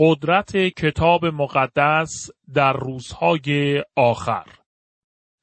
قدرت کتاب مقدس در روزهای آخر.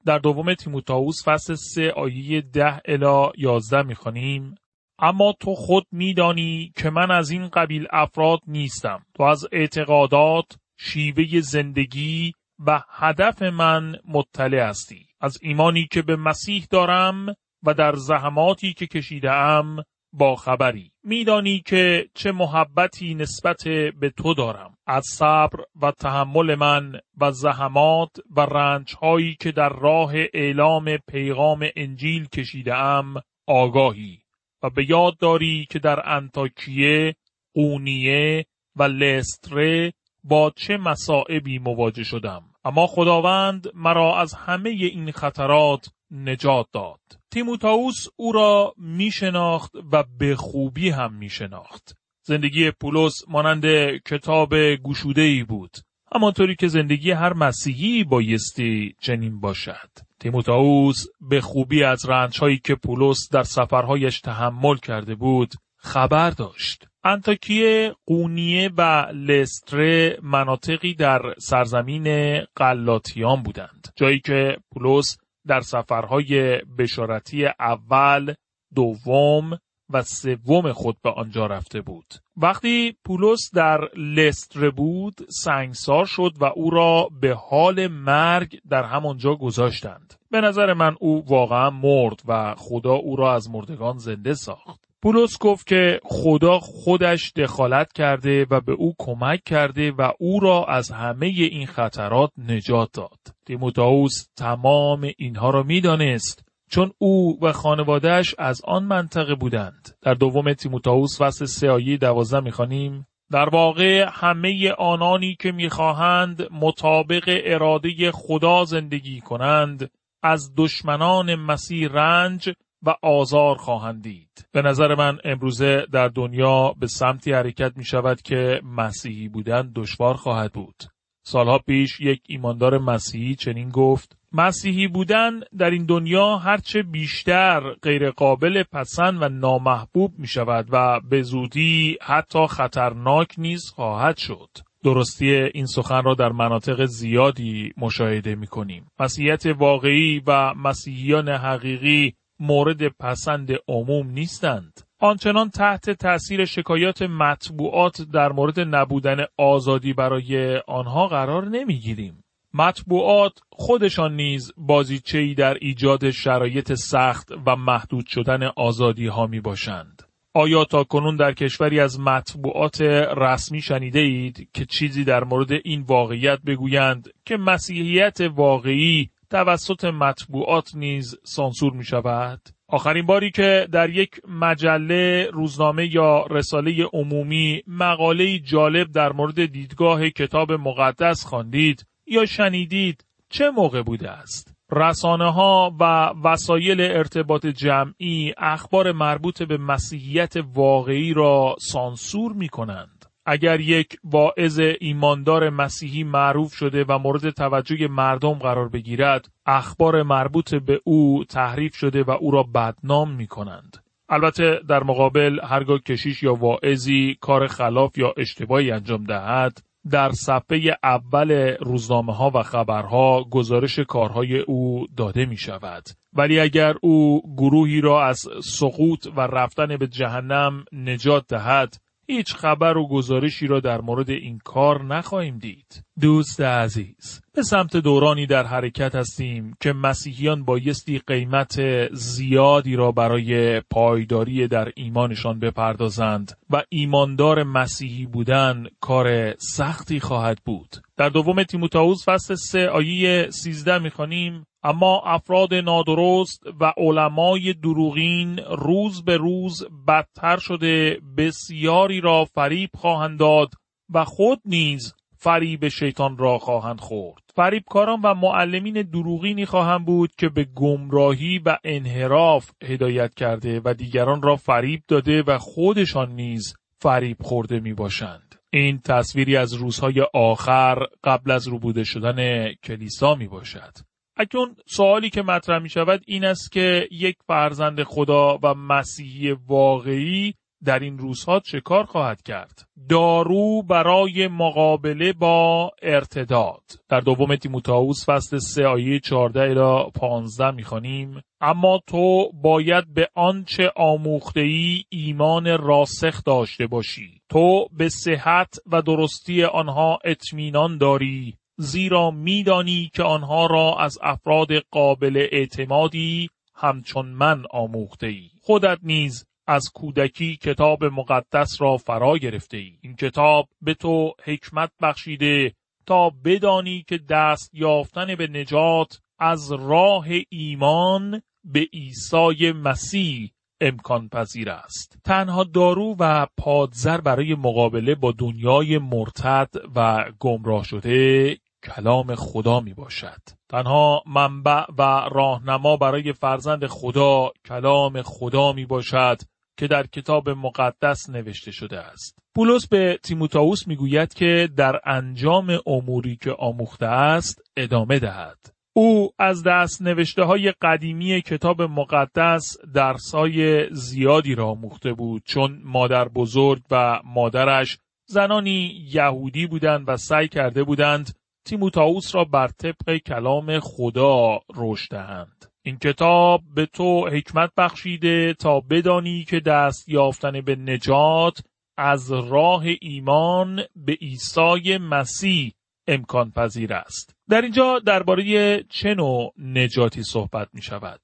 در دوم تیموتائوس فصل سه آیه ده الا یازده می‌خوانیم اما تو خود میدانی که من از این قبیل افراد نیستم. تو از اعتقادات شیوه زندگی و هدف من مطلع هستی. از ایمانی که به مسیح دارم و در زحماتی که کشیدم با خبری. میدانی که چه محبتی نسبت به تو دارم. از صبر و تحمل من و زحمات و رنج هایی که در راه اعلام پیغام انجیل کشیده ام آگاهی و به یاد داری که در انتاکیه، قونیه و لستره با چه مسائبی مواجه شدم. اما خداوند مرا از همه این خطرات نجات داد. تیموتائوس او را می شناخت و به خوبی هم می شناخت. زندگی پولس مانند کتاب گشوده ای بود. همانطوری که زندگی هر مسیحی بایستی چنین باشد. تیموتائوس به خوبی از رنجهایی که پولس در سفرهایش تحمل کرده بود خبر داشت. انتاکیه، قونیه و لستره مناطقی در سرزمین قلاتیان بودند. جایی که پولس در سفرهای بشارتی اول، دوم و سوم خود به آنجا رفته بود. وقتی پولس در لستر بود سنگسار شد و او را به حال مرگ در همانجا گذاشتند. به نظر من او واقعا مرد و خدا او را از مردگان زنده ساخت. پولس گفت که خدا خودش دخالت کرده و به او کمک کرده و او را از همه این خطرات نجات داد. تیموتائوس تمام اینها را می‌دانست چون او و خانوادهش از آن منطقه بودند. در دوم تیموتائوس فصل سه آیه دوازده می‌خوانیم در واقع همه آنانی که می‌خواهند مطابق اراده خدا زندگی کنند از دشمنان مسیح رنج و آزار خواهند دید. به نظر من امروزه در دنیا به سمتی حرکت می شود که مسیحی بودن دشوار خواهد بود. سالها پیش یک ایماندار مسیحی چنین گفت مسیحی بودن در این دنیا هرچه بیشتر غیرقابل پسند و نامحبوب می شود و به زودی حتی خطرناک نیز خواهد شد. درستی این سخن را در مناطق زیادی مشاهده می کنیم. مسیحیت واقعی و مسیحیان حقیقی مورد پسند عموم نیستند. آنچنان تحت تأثیر شکایات مطبوعات در مورد نبودن آزادی برای آنها قرار نمی‌گیریم. مطبوعات خودشان نیز بازیچه‌ای در ایجاد شرایط سخت و محدود شدن آزادی ها می باشند. آیا تا کنون در کشوری از مطبوعات رسمی شنیده اید که چیزی در مورد این واقعیت بگویند که مسیحیت واقعی توسط مطبوعات نیز سانسور می شود؟ آخرین باری که در یک مجله، روزنامه یا رساله عمومی مقاله جالب در مورد دیدگاه کتاب مقدس خواندید یا شنیدید چه موقع بوده است؟ رسانه ها و وسایل ارتباط جمعی اخبار مربوط به مسیحیت واقعی را سانسور می کنند. اگر یک واعظ ایماندار مسیحی معروف شده و مورد توجه مردم قرار بگیرد اخبار مربوط به او تحریف شده و او را بدنام می کنند. البته در مقابل هرگاه کشیش یا واعظی کار خلاف یا اشتباهی انجام دهد در صفحه اول روزنامه ها و خبرها گزارش کارهای او داده می شود. ولی اگر او گروهی را از سقوط و رفتن به جهنم نجات دهد هیچ خبر و گزارشی را در مورد این کار نخواهیم دید. دوست عزیز، به سمت دورانی در حرکت هستیم که مسیحیان بایستی قیمت زیادی را برای پایداری در ایمانشان بپردازند و ایماندار مسیحی بودن کار سختی خواهد بود. در دوم تیموتائوس فصل 3 آیه 13 می‌خوانیم اما افراد نادرست و علمای دروغین روز به روز بدتر شده بسیاری را فریب خواهند داد و خود نیز فریب شیطان را خواهند خورد. فریبکاران و معلمین دروغینی خواهند بود که به گمراهی و انحراف هدایت کرده و دیگران را فریب داده و خودشان نیز فریب خورده می باشند. این تصویری از روزهای آخر قبل از روبوده شدن کلیسا می باشد. اکنون سوالی که مطرح می شود این است که یک فرزند خدا و مسیحی واقعی در این روزها چه کار خواهد کرد؟ دارو برای مقابله با ارتداد. در دوم تیموتائوس فصل 3 آیه 14 الی 15 می‌خوانیم. اما تو باید به آنچه آموخته ای ایمان راسخ داشته باشی. تو به صحت و درستی آنها اطمینان داری زیرا میدانی که آنها را از افراد قابل اعتمادی همچون من آموخته ای خودت نیز از کودکی کتاب مقدس را فرا گرفته ای. این کتاب به تو حکمت بخشیده تا بدانی که دست یافتن به نجات از راه ایمان به عیسی مسیح امکان پذیر است. تنها دارو و پادزر برای مقابله با دنیای مرتد و گمراه شده کلام خدا می باشد. تنها منبع و راهنما برای فرزند خدا کلام خدا می باشد که در کتاب مقدس نوشته شده است. پولس به تیموتائوس می‌گوید که در انجام اموری که آموخته است ادامه دهد. او از دست نوشته های قدیمی کتاب مقدس درسای زیادی را آموخته بود چون مادر بزرگ و مادرش زنانی یهودی بودند و سعی کرده بودند تیموتائوس را بر طبق کلام خدا رشد دهند. این کتاب به تو حکمت بخشیده تا بدانی که دست یافتن به نجات از راه ایمان به عیسی مسیح امکان پذیر است. در اینجا درباره چه نوع نجاتی صحبت می شود؟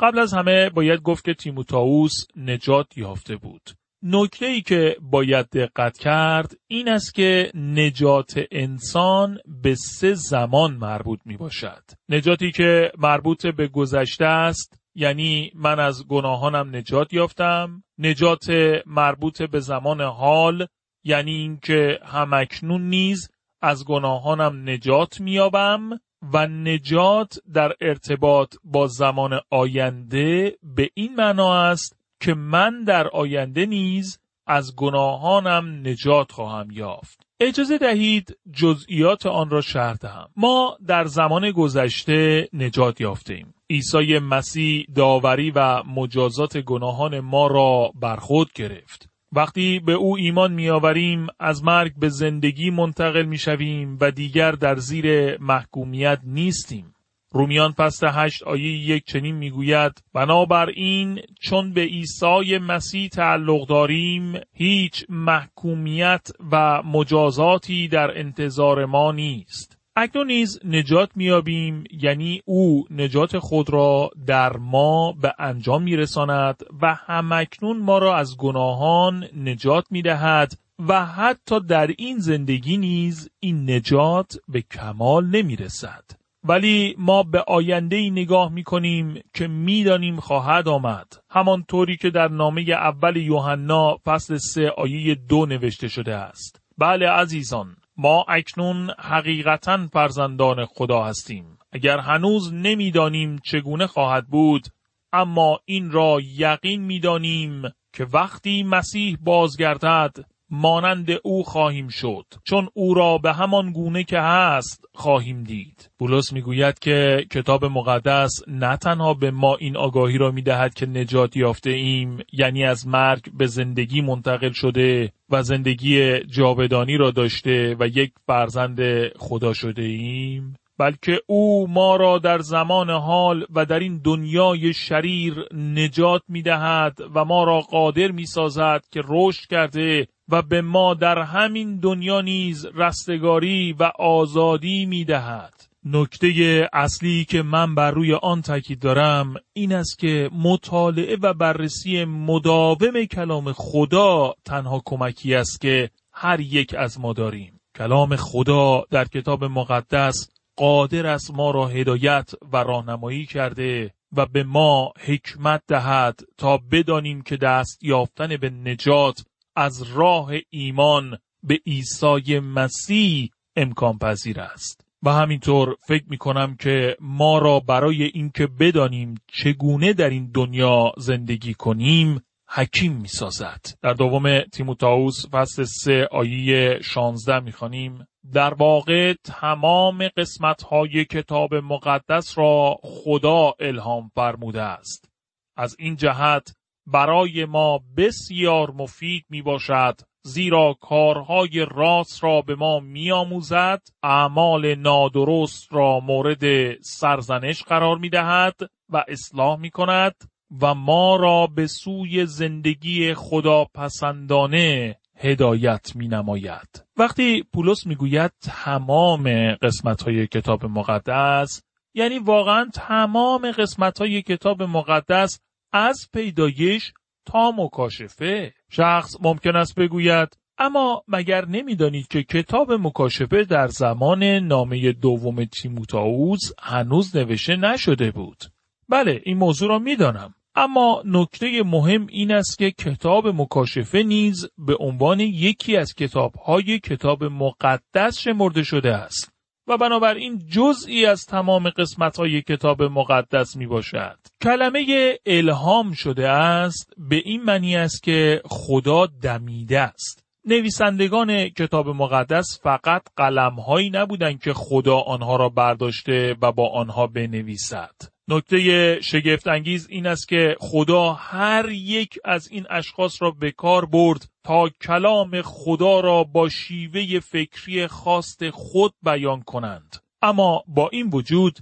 قبل از همه باید گفت که تیموتائوس نجات یافته بود. نکته ای که باید دقت کرد این است که نجات انسان به سه زمان مربوط می باشد. نجاتی که مربوط به گذشته است یعنی من از گناهانم نجات یافتم نجات مربوط به زمان حال یعنی اینکه همکنون نیز از گناهانم نجات میابم و نجات در ارتباط با زمان آینده به این معنا است که من در آینده نیز از گناهانم نجات خواهم یافت. اجازه دهید جزئیات آن را شرح دهم. ما در زمان گذشته نجات یافتیم. عیسی مسیح داوری و مجازات گناهان ما را بر خود گرفت. وقتی به او ایمان میآوریم از مرگ به زندگی منتقل می‌شویم و دیگر در زیر محکومیت نیستیم. رومیان فصل هشت آیه یک چنین می‌گوید بنابراین چون به عیسی مسیح تعلق داریم هیچ محکومیت و مجازاتی در انتظار ما نیست. اکنون نیز نجات میابیم یعنی او نجات خود را در ما به انجام میرساند و همکنون ما را از گناهان نجات می‌دهد و حتی در این زندگی نیز این نجات به کمال نمی‌رسد. ولی ما به آینده ای نگاه می کنیم که می‌دانیم خواهد آمد. همانطوری که در نامه اول یوحنا فصل سه آیه دو نوشته شده است. بله عزیزان ما اکنون حقیقتا فرزندان خدا هستیم. اگر هنوز نمی‌دانیم چگونه خواهد بود اما این را یقین می‌دانیم که وقتی مسیح بازگردد مانند او خواهیم شد. چون او را به همان گونه که هست خواهیم دید. بولس می‌گوید که کتاب مقدس نه تنها به ما این آگاهی را می‌دهد که نجات یافته ایم یعنی از مرگ به زندگی منتقل شده و زندگی جاودانی را داشته و یک فرزند خدا شده ایم بلکه او ما را در زمان حال و در این دنیای شریر نجات می دهد و ما را قادر می سازد که رشد کرده و به ما در همین دنیا نیز رستگاری و آزادی می دهد. نکته اصلی که من بر روی آن تاکید دارم این است که مطالعه و بررسی مداوم کلام خدا تنها کمکی است که هر یک از ما داریم. کلام خدا در کتاب مقدس قادر است ما را هدایت و راهنمایی کرده و به ما حکمت دهد تا بدانیم که دست یافتن به نجات از راه ایمان به عیسی مسیح امکان پذیر است. و همینطور فکر می کنم که ما را برای اینکه بدانیم چگونه در این دنیا زندگی کنیم حکیم می سازد. در دوم تیموتائوس فصل سه آیه 16 می خانیم در واقع تمام قسمت های کتاب مقدس را خدا الهام فرموده است. از این جهت برای ما بسیار مفید می باشد زیرا کارهای راست را به ما میآموزد اعمال نادرست را مورد سرزنش قرار می دهد و اصلاح می کند و ما را به سوی زندگی خدا پسندانه هدایت می نماید. وقتی پولس می گوید تمام قسمت های کتاب مقدس یعنی واقعا تمام قسمت های کتاب مقدس از پیدایش تا مکاشفه. شخص ممکن است بگوید اما مگر نمی‌دانید که کتاب مکاشفه در زمان نامه دوم تیموتائوس هنوز نوشته نشده بود؟ بله این موضوع را می‌دانم. اما نکته مهم این است که کتاب مکاشفه نیز به عنوان یکی از کتابهای کتاب مقدس شمرده شده است. و بنابراین جزئی از تمام قسمت های کتاب مقدس می باشد. کلمه الهام شده است به این معنی است که خدا دمیده است. نویسندگان کتاب مقدس فقط قلمهایی نبودند که خدا آنها را برداشته و با آنها بنویسد. نکته شگفت انگیز این است که خدا هر یک از این اشخاص را به کار برد تا کلام خدا را با شیوه فکری خواست خود بیان کنند. اما با این وجود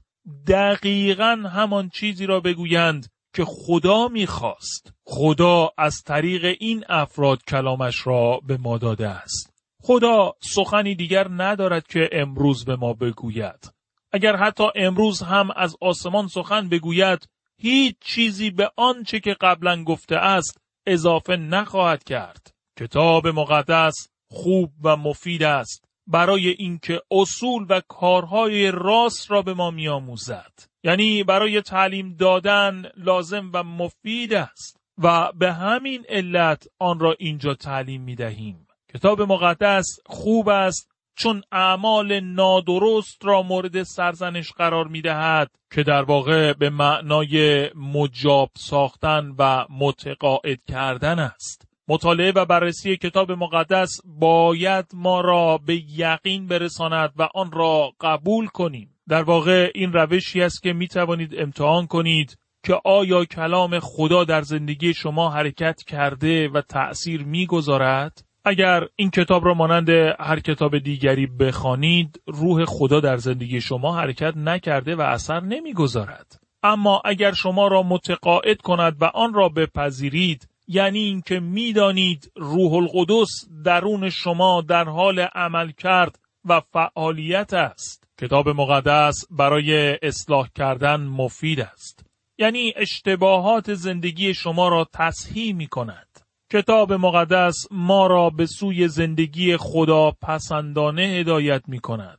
دقیقا همان چیزی را بگویند که خدا می‌خواست. خدا از طریق این افراد کلامش را به ما داده است. خدا سخنی دیگر ندارد که امروز به ما بگوید. اگر حتی امروز هم از آسمان سخن بگوید هیچ چیزی به آنچه که قبلا گفته است اضافه نخواهد کرد. کتاب مقدس خوب و مفید است برای اینکه اصول و کارهای راست را به ما میآموزد. یعنی برای تعلیم دادن لازم و مفید است و به همین علت آن را اینجا تعلیم می دهیم. کتاب مقدس خوب است چون اعمال نادرست را مورد سرزنش قرار می دهد که در واقع به معنای مجاب ساختن و متقاعد کردن است. مطالعه و بررسی کتاب مقدس باید ما را به یقین برساند و آن را قبول کنیم. در واقع این روشی است که می توانید امتحان کنید که آیا کلام خدا در زندگی شما حرکت کرده و تأثیر می‌گذارد؟ اگر این کتاب را مانند هر کتاب دیگری بخوانید روح خدا در زندگی شما حرکت نکرده و اثر نمی‌گذارد. اما اگر شما را متقاعد کند و آن را بپذیرید یعنی اینکه می‌دانید روح القدس درون شما در حال عمل کرد و فعالیت است. کتاب مقدس برای اصلاح کردن مفید است. یعنی اشتباهات زندگی شما را تصحیح می کند کتاب مقدس ما را به سوی زندگی خدا پسندانه هدایت می کند.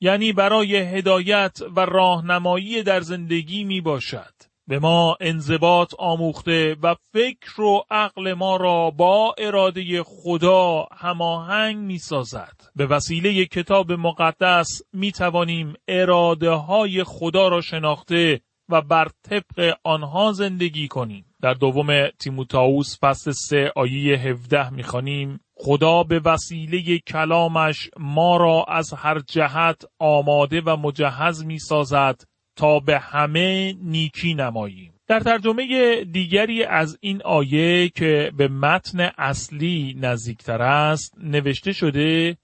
یعنی برای هدایت و راهنمایی در زندگی می باشد. به ما انضباط آموخته و فکر و عقل ما را با اراده خدا هماهنگ می سازد. به وسیله کتاب مقدس می توانیم اراده های خدا را شناخته و بر طبق آنها زندگی کنیم. در دوم تیموتائوس فصل سه آیه 17 می‌خوانیم خدا به وسیله کلامش ما را از هر جهت آماده و مجهز می سازد تا به همه نیکی نماییم. در ترجمه دیگری از این آیه که به متن اصلی نزدیکتر است نوشته شده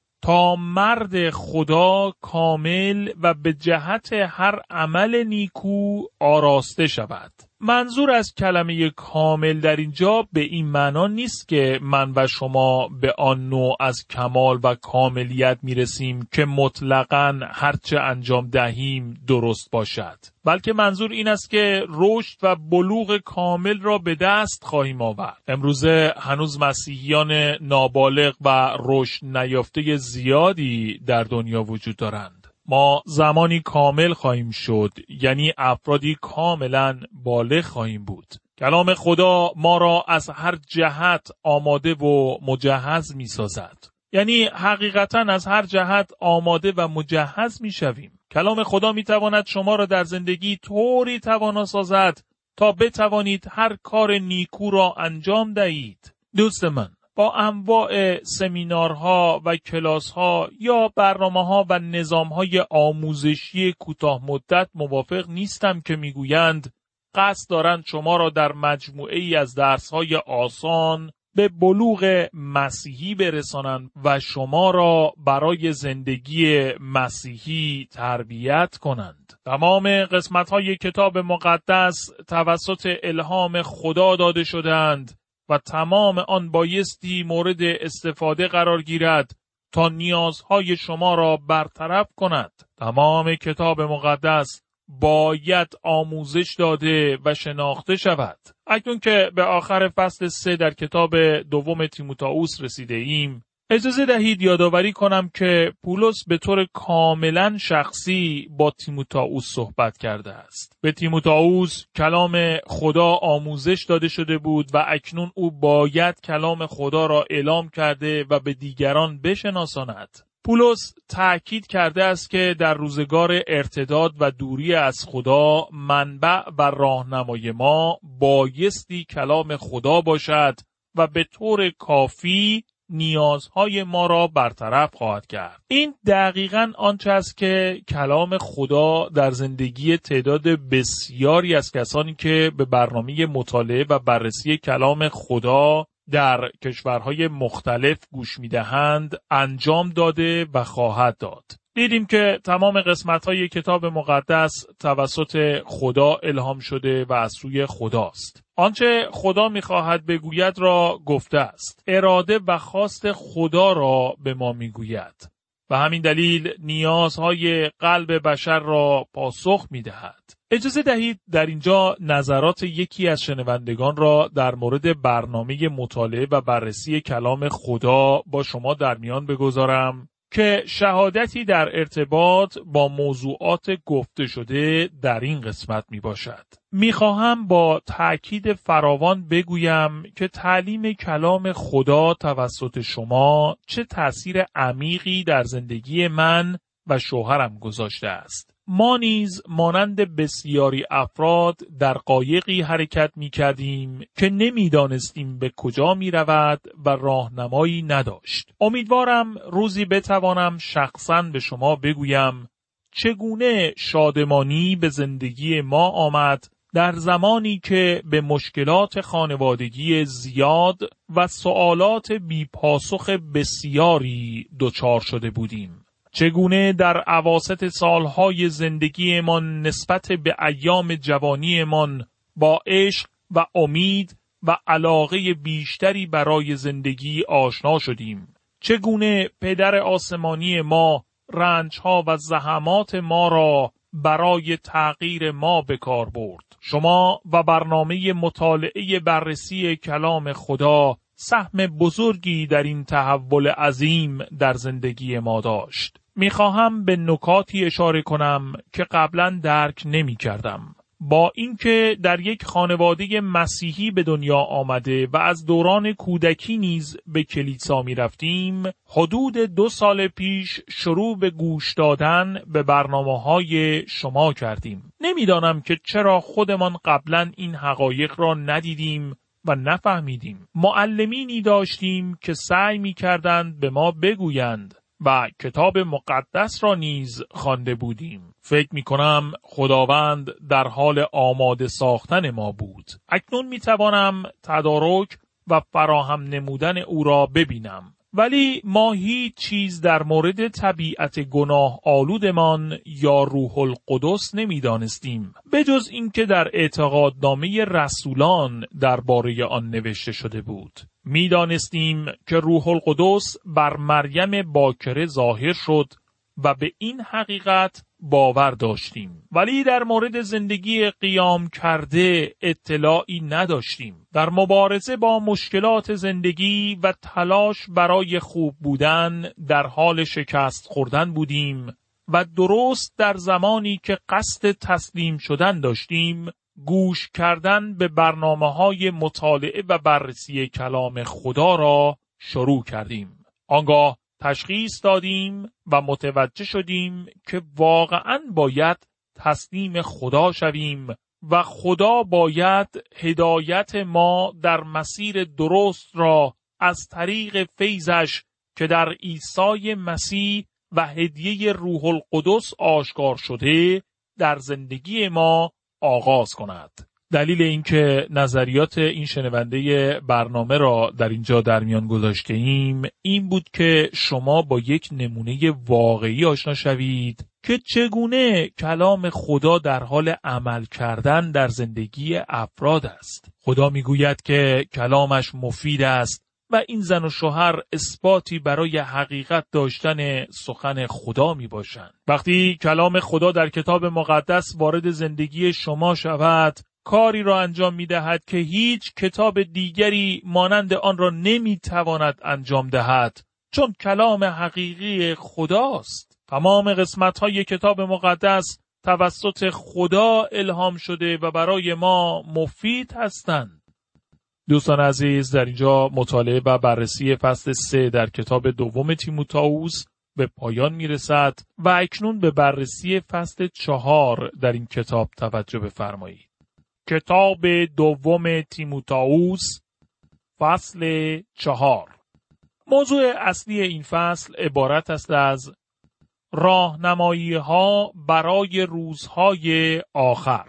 مرد خدا کامل و به جهت هر عمل نیکو آراسته شود. منظور از کلمه کامل در اینجا به این معنا نیست که من و شما به آن نوع از کمال و کاملیت می‌رسیم که مطلقا هرچه انجام دهیم درست باشد بلکه منظور این است که رشد و بلوغ کامل را به دست خواهیم آورد. امروزه هنوز مسیحیان نابالغ و رشد نیافته زیادی در دنیا وجود دارند. ما زمانی کامل خواهیم شد یعنی افرادی کاملا بالغ خواهیم بود کلام خدا ما را از هر جهت آماده و مجهز می سازد. یعنی حقیقتا از هر جهت آماده و مجهز می شویم. کلام خدا می تواند شما را در زندگی طوری توانا سازد تا بتوانید هر کار نیکو را انجام دهید. دوست من با انواع سمینارها و کلاسها یا برنامه ها و نظام های آموزشی کوتاه مدت موافق نیستم که می‌گویند قصد دارند شما را در مجموعه ای از درس های آسان به بلوغ مسیحی برسانند و شما را برای زندگی مسیحی تربیت کنند. تمام قسمت های کتاب مقدس توسط الهام خدا داده شدند و تمام آن بایستی مورد استفاده قرار گیرد تا نیازهای شما را برطرف کند. تمام کتاب مقدس باید آموزش داده و شناخته شود. اکنون که به آخر فصل سه در کتاب دوم تیموتائوس رسیده ایم، اجازه دهید یادآوری کنم که پولس به طور کاملا شخصی با تیموتائوس صحبت کرده است. به تیموتائوس کلام خدا آموزش داده شده بود و اکنون او باید کلام خدا را اعلام کرده و به دیگران بشناساند. پولس تأکید کرده است که در روزگار ارتداد و دوری از خدا منبع و راهنمای ما بایستی کلام خدا باشد و به طور کافی نیازهای ما را برطرف خواهد کرد. این دقیقا آنچه است که کلام خدا در زندگی تعداد بسیاری از کسانی که به برنامه مطالعه و بررسی کلام خدا در کشورهای مختلف گوش می‌دهند انجام داده و خواهد داد. دیدیم که تمام قسمت های کتاب مقدس توسط خدا الهام شده و از سوی خداست. آنچه خدا می‌خواهد بگوید را گفته است. اراده و خواست خدا را به ما می‌گوید. و همین دلیل نیازهای قلب بشر را پاسخ می دهد. اجازه دهید در اینجا نظرات یکی از شنوندگان را در مورد برنامه مطالعه و بررسی کلام خدا با شما در میان بگذارم که شهادتی در ارتباط با موضوعات گفته شده در این قسمت می باشد. می خواهم با تأکید فراوان بگویم که تعلیم کلام خدا توسط شما چه تأثیر عمیقی در زندگی من و شوهرم گذاشته است. ما نیز مانند بسیاری افراد در قایقی حرکت می کردیم که نمی‌دانستیم به کجا می رود و راهنمایی نداشت. امیدوارم روزی بتوانم شخصا به شما بگویم چگونه شادمانی به زندگی ما آمد در زمانی که به مشکلات خانوادگی زیاد و سوالات بیپاسخ بسیاری دچار شده بودیم. چگونه در عواست سالهای زندگیمان نسبت به ایام جوانیمان با عشق و امید و علاقه بیشتری برای زندگی آشنا شدیم. چگونه پدر آسمانی ما رنجها و زحمات ما را برای تغییر ما به کار برد. شما و برنامه مطالعه بررسی کلام خدا سهم بزرگی در این تحول عظیم در زندگی ما داشت. می‌خواهم به نکاتی اشاره کنم که قبلا درک نمی کردم. با اینکه در یک خانواده مسیحی به دنیا آمده و از دوران کودکی نیز به کلیسا می رفتیم، حدود دو سال پیش شروع به گوش دادن به برنامه های شما کردیم. نمی‌دانم که چرا خودمان قبلا این حقایق را ندیدیم و نفهمیدیم. معلمینی داشتیم که سعی می کردند به ما بگویند و کتاب مقدس را نیز خوانده بودیم. فکر می کنم خداوند در حال آماده ساختن ما بود. اکنون می توانم تدارک و فراهم نمودن او را ببینم. ولی ما هیچ چیز در مورد طبیعت گناه آلودمان یا روح القدس نمی‌دانستیم. جز اینکه در اعتقادنامه رسولان درباره آن نوشته شده بود. می‌دانستیم که روح القدس بر مریم باکره ظاهر شد و به این حقیقت باور داشتیم. ولی در مورد زندگی قیام کرده اطلاعی نداشتیم. در مبارزه با مشکلات زندگی و تلاش برای خوب بودن در حال شکست خوردن بودیم و درست در زمانی که قصد تسلیم شدن داشتیم گوش کردن به برنامه های مطالعه و بررسی کلام خدا را شروع کردیم. آنگاه تشخیص دادیم و متوجه شدیم که واقعا باید تسلیم خدا شویم و خدا باید هدایت ما در مسیر درست را از طریق فیضش که در عیسی مسیح و هدیه روح القدس آشکار شده در زندگی ما آغاز کند. دلیل اینکه نظریات این شنونده برنامه را در اینجا در میان گذاشته ایم این بود که شما با یک نمونه واقعی آشنا شوید که چگونه کلام خدا در حال عمل کردن در زندگی افراد است. خدا می‌گوید که کلامش مفید است و این زن و شوهر اثباتی برای حقیقت داشتن سخن خدا می باشند. وقتی کلام خدا در کتاب مقدس وارد زندگی شما شود کاری را انجام می دهد که هیچ کتاب دیگری مانند آن را نمی تواند انجام دهد چون کلام حقیقی خداست. تمام قسمت های کتاب مقدس توسط خدا الهام شده و برای ما مفید هستند. دوستان عزیز در اینجا مطالعه و بررسی فصل سه در کتاب دوم تیموتائوس به پایان می رسد و اکنون به بررسی فصل چهار در این کتاب توجه بفرمایید. کتاب دوم تیموتائوس فصل چهار موضوع اصلی این فصل عبارت است از راهنمایی ها برای روزهای آخر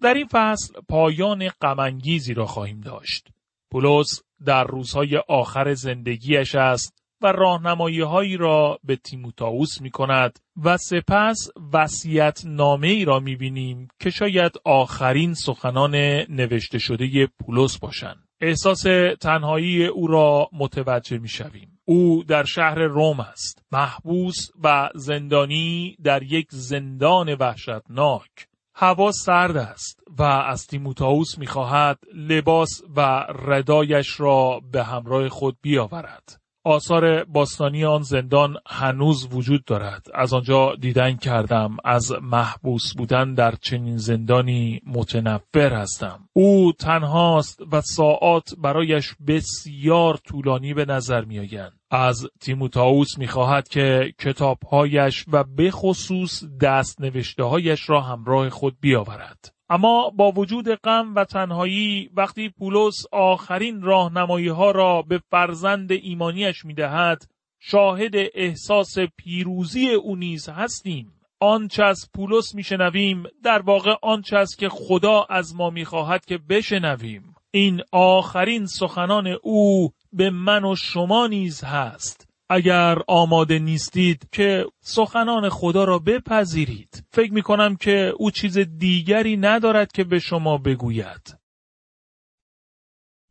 در این فصل پایان غمانگیزی را خواهیم داشت. پولس در روزهای آخر زندگیش است و راهنمایی هایی را به تیموتائوس می کند و سپس وسیعت نامه ای را می بینیم که شاید آخرین سخنان نوشته شده پولس باشند. احساس تنهایی او را متوجه می شویم. او در شهر روم است. محبوس و زندانی در یک زندان وحشتناک. هوا سرد است و از تیموتائوس می‌خواهد لباس و ردایش را به همراه خود بیاورد. آثار باستانی آن زندان هنوز وجود دارد. از آنجا دیدن کردم از محبوس بودن در چنین زندانی متنفر هستم. او تنهاست و ساعات برایش بسیار طولانی به نظر می آیند. از تیموتائوس می‌خواهد که کتابهایش و به خصوص دست نوشته هایش را همراه خود بیاورد. اما با وجود غم و تنهایی وقتی پولس آخرین راهنمایی ها را به فرزند ایمانیش می دهد شاهد احساس پیروزی او نیز هستیم. آنچه از پولس میشنویم در واقع آنچه است که خدا از ما می‌خواهد که بشنویم. این آخرین سخنان او به من و شما نیز هست. اگر آماده نیستید که سخنان خدا را بپذیرید. فکر می کنم که او چیز دیگری ندارد که به شما بگوید.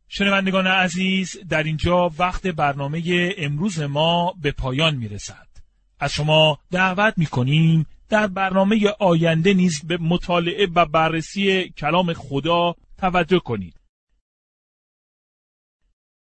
شنوندگان عزیز در اینجا وقت برنامه امروز ما به پایان می رسد. از شما دعوت می کنیم در برنامه آینده نیز به مطالعه و بررسی کلام خدا توجه کنید.